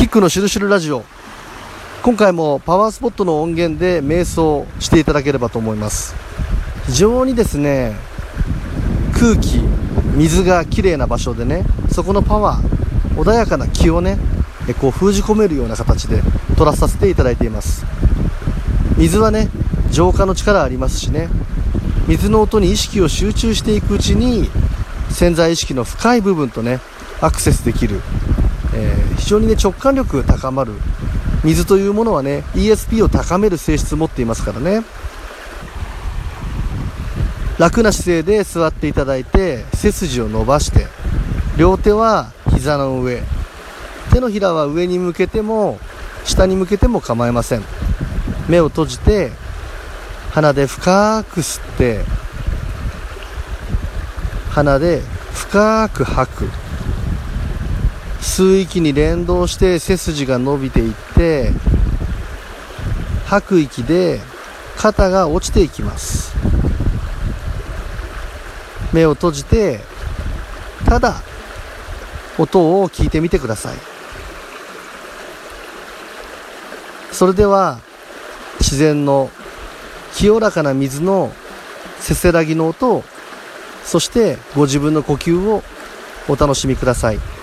キックのしるしるラジオ。今回もパワースポットの音源で瞑想していただければと思います。非常にですね空気水がきれいな場所でねそこのパワー穏やかな気をねこう封じ込めるような形で取らさせていただいています。水はね浄化の力ありますしね水の音に意識を集中していくうちに潜在意識の深い部分とねアクセスできる、えー、非常にね直感力が高まる水というものはね ESP を高める性質を持っていますからね。楽な姿勢で座っていただいて背筋を伸ばして両手は膝の上手のひらは上に向けても下に向けても構いません。目を閉じて鼻で深く吸って鼻で深く吐く。吸う息に連動して背筋が伸びていって吐く息で肩が落ちていきます目を閉じてただ音を聞いてみてくださいそれでは自然の清らかな水のせせらぎの音そしてご自分の呼吸をお楽しみください。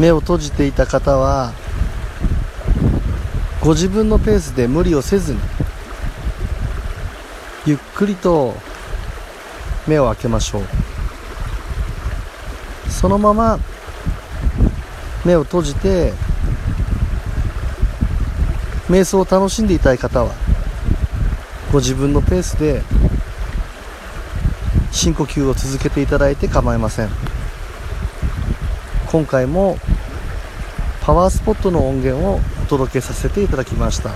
目を閉じていた方はご自分のペースで無理をせずにゆっくりと目を開けましょう。そのまま目を閉じて瞑想を楽しんでいたい方はご自分のペースで深呼吸を続けていただいて構いません。今回もパワースポットの音源をお届けさせていただきました。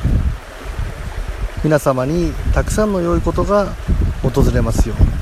皆様にたくさんの良いことが訪れますように。